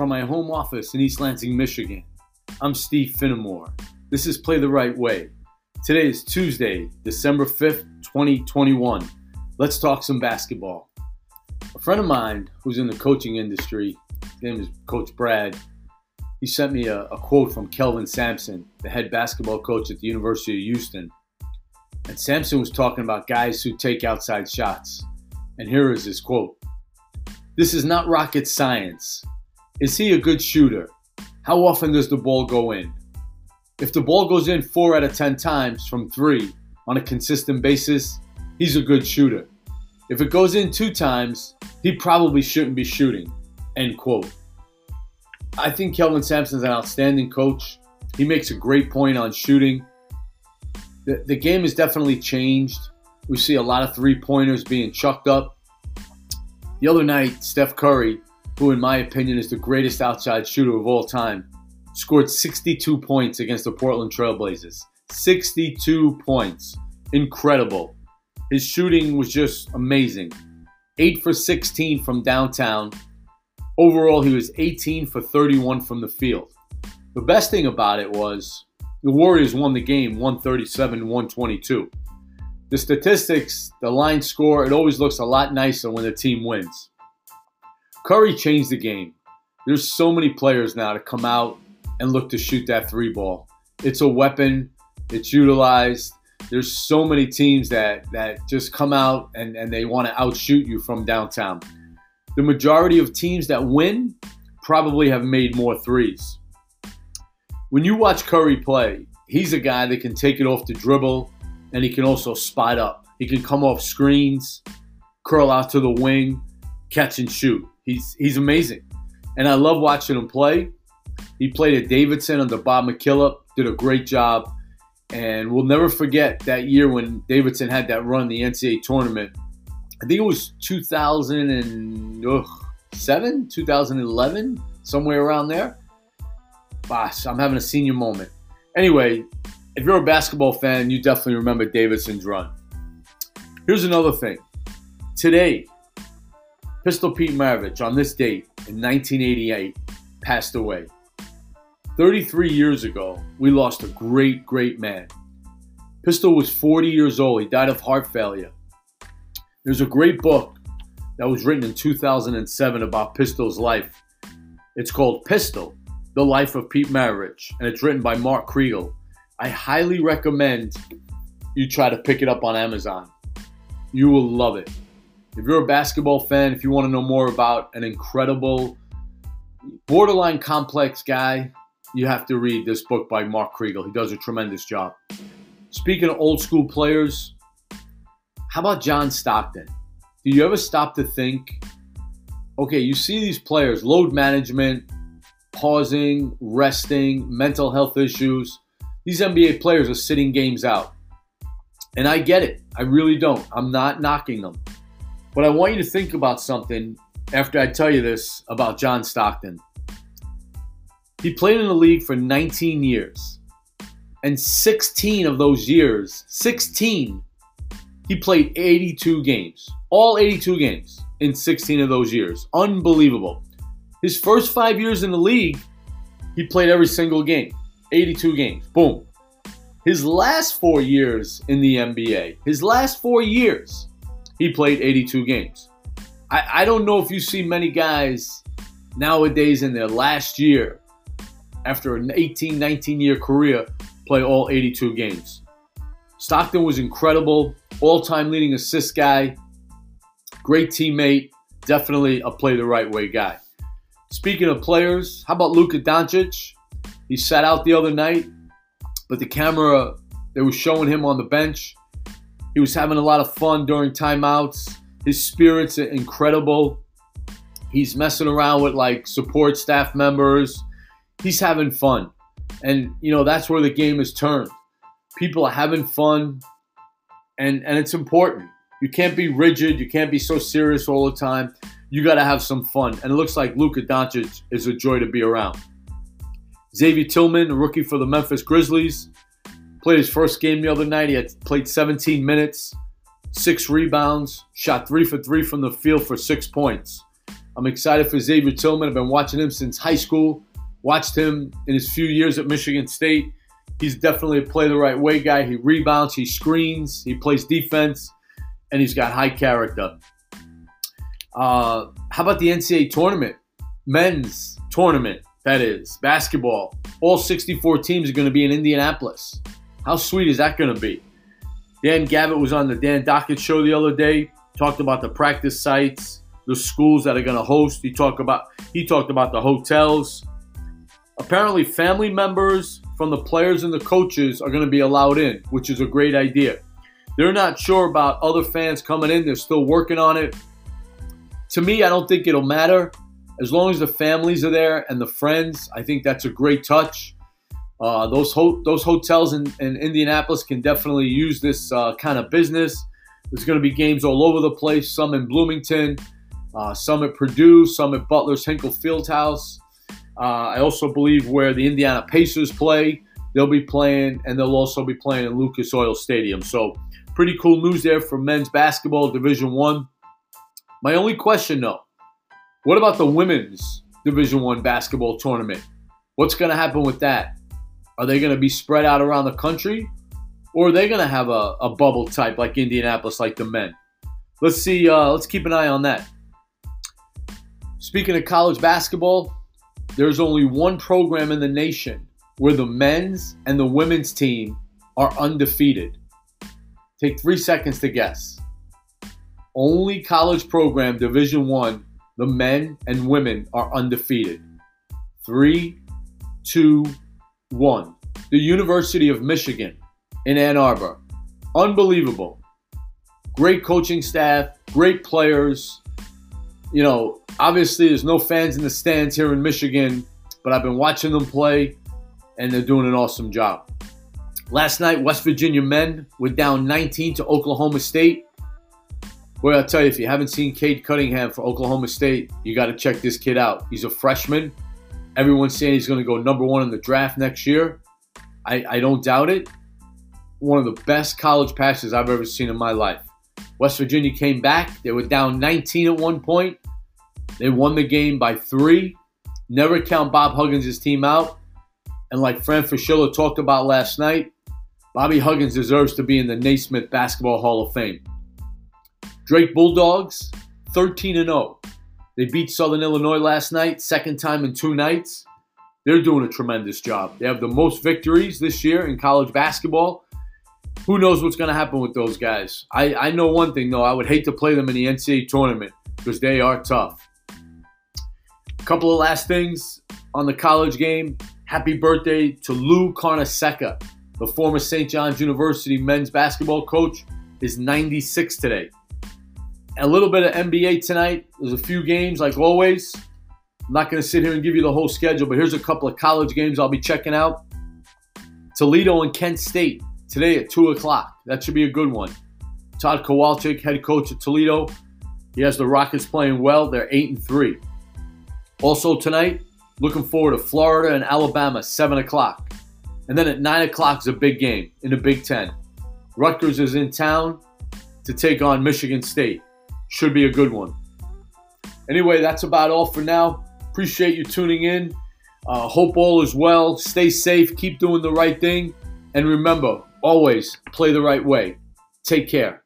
From my home office in East Lansing, Michigan, I'm Steve Finnemore. This is Play the Right Way. Today is Tuesday, December 5th, 2021. Let's talk some basketball. A friend of mine who's in the coaching industry, his name is Coach Brad, he sent me a, a quote from Kelvin Sampson, the head basketball coach at the University of Houston. And Sampson was talking about guys who take outside shots. And here is his quote This is not rocket science. Is he a good shooter? How often does the ball go in? If the ball goes in four out of 10 times from three on a consistent basis, he's a good shooter. If it goes in two times, he probably shouldn't be shooting. End quote. I think Kelvin Sampson's an outstanding coach. He makes a great point on shooting. The, the game has definitely changed. We see a lot of three pointers being chucked up. The other night, Steph Curry, who in my opinion is the greatest outside shooter of all time, scored 62 points against the Portland Trailblazers. 62 points. Incredible. His shooting was just amazing. 8 for 16 from downtown. Overall, he was 18 for 31 from the field. The best thing about it was the Warriors won the game 137 122. The statistics, the line score, it always looks a lot nicer when the team wins. Curry changed the game. There's so many players now to come out and look to shoot that three ball. It's a weapon, it's utilized. There's so many teams that, that just come out and, and they want to outshoot you from downtown. The majority of teams that win probably have made more threes. When you watch Curry play, he's a guy that can take it off the dribble and he can also spot up. He can come off screens, curl out to the wing, catch and shoot. He's he's amazing. And I love watching him play. He played at Davidson under Bob McKillop, did a great job. And we'll never forget that year when Davidson had that run the NCAA tournament. I think it was 2007, 2011, somewhere around there. Gosh, I'm having a senior moment. Anyway, if you're a basketball fan, you definitely remember Davidson's run. Here's another thing. Today, Pistol Pete Maravich, on this date in 1988, passed away. 33 years ago, we lost a great, great man. Pistol was 40 years old. He died of heart failure. There's a great book that was written in 2007 about Pistol's life. It's called Pistol, The Life of Pete Maravich, and it's written by Mark Kriegel. I highly recommend you try to pick it up on Amazon. You will love it. If you're a basketball fan, if you want to know more about an incredible, borderline complex guy, you have to read this book by Mark Kriegel. He does a tremendous job. Speaking of old school players, how about John Stockton? Do you ever stop to think, okay, you see these players, load management, pausing, resting, mental health issues. These NBA players are sitting games out. And I get it. I really don't. I'm not knocking them. But I want you to think about something after I tell you this about John Stockton. He played in the league for 19 years. And 16 of those years, 16, he played 82 games. All 82 games in 16 of those years. Unbelievable. His first five years in the league, he played every single game. 82 games. Boom. His last four years in the NBA, his last four years, he played 82 games. I, I don't know if you see many guys nowadays in their last year after an 18, 19 year career, play all 82 games. Stockton was incredible, all time leading assist guy, great teammate, definitely a play the right way guy. Speaking of players, how about Luka Doncic? He sat out the other night, but the camera, they were showing him on the bench. He was having a lot of fun during timeouts. His spirits are incredible. He's messing around with like support staff members he's having fun. And, you know, that's where the game is turned. People are having fun, and, and it's important. You can't be rigid. You can't be so serious all the time. You got to have some fun. And it looks like Luka Doncic is a joy to be around. Xavier Tillman, a rookie for the Memphis Grizzlies, played his first game the other night. He had played 17 minutes, six rebounds, shot three for three from the field for six points. I'm excited for Xavier Tillman. I've been watching him since high school. Watched him in his few years at Michigan State. He's definitely a play the right way guy. He rebounds, he screens, he plays defense, and he's got high character. Uh, how about the NCAA tournament? Men's tournament, that is, basketball. All 64 teams are going to be in Indianapolis. How sweet is that going to be? Dan Gavitt was on the Dan Dakich show the other day, talked about the practice sites, the schools that are going to host. He talked about he talked about the hotels. Apparently, family members from the players and the coaches are going to be allowed in, which is a great idea. They're not sure about other fans coming in. They're still working on it. To me, I don't think it'll matter as long as the families are there and the friends. I think that's a great touch. Uh, those ho- those hotels in, in, Indianapolis can definitely use this uh, kind of business. There's going to be games all over the place. Some in Bloomington, uh, some at Purdue, some at Butler's Hinkle Fieldhouse. Uh, I also believe where the Indiana Pacers play, they'll be playing, and they'll also be playing in Lucas Oil Stadium. So, pretty cool news there for men's basketball, Division One. My only question, though, what about the women's Division One basketball tournament? What's going to happen with that? Are they going to be spread out around the country? Or are they going to have a, a bubble type like Indianapolis, like the men? Let's see. Uh, let's keep an eye on that. Speaking of college basketball, there's only one program in the nation where the men's and the women's team are undefeated. Take three seconds to guess. Only college program, Division One, the men and women are undefeated. Three, two, one, the University of Michigan in Ann Arbor. Unbelievable. Great coaching staff, great players. You know, obviously there's no fans in the stands here in Michigan, but I've been watching them play and they're doing an awesome job. Last night, West Virginia men were down 19 to Oklahoma State. Boy, I'll tell you, if you haven't seen Cade Cunningham for Oklahoma State, you got to check this kid out. He's a freshman. Everyone's saying he's going to go number one in the draft next year. I, I don't doubt it. One of the best college passes I've ever seen in my life. West Virginia came back. They were down 19 at one point. They won the game by three. Never count Bob Huggins' team out. And like Fran Fraschilla talked about last night, Bobby Huggins deserves to be in the Naismith Basketball Hall of Fame. Drake Bulldogs, 13 0. They beat Southern Illinois last night, second time in two nights. They're doing a tremendous job. They have the most victories this year in college basketball. Who knows what's going to happen with those guys? I, I know one thing, though. I would hate to play them in the NCAA tournament because they are tough. A couple of last things on the college game. Happy birthday to Lou Carnesecca, the former St. John's University men's basketball coach, is 96 today a little bit of NBA tonight. There's a few games, like always. I'm not going to sit here and give you the whole schedule, but here's a couple of college games I'll be checking out. Toledo and Kent State today at 2 o'clock. That should be a good one. Tod Kowalczyk, head coach of Toledo. He has the Rockets playing well. They're 8 and 3. Also tonight, looking forward to Florida and Alabama, 7 o'clock. And then at 9 o'clock is a big game in the Big Ten. Rutgers is in town to take on Michigan State. Should be a good one. Anyway, that's about all for now. Appreciate you tuning in. Uh, hope all is well. Stay safe. Keep doing the right thing. And remember, always play the right way. Take care.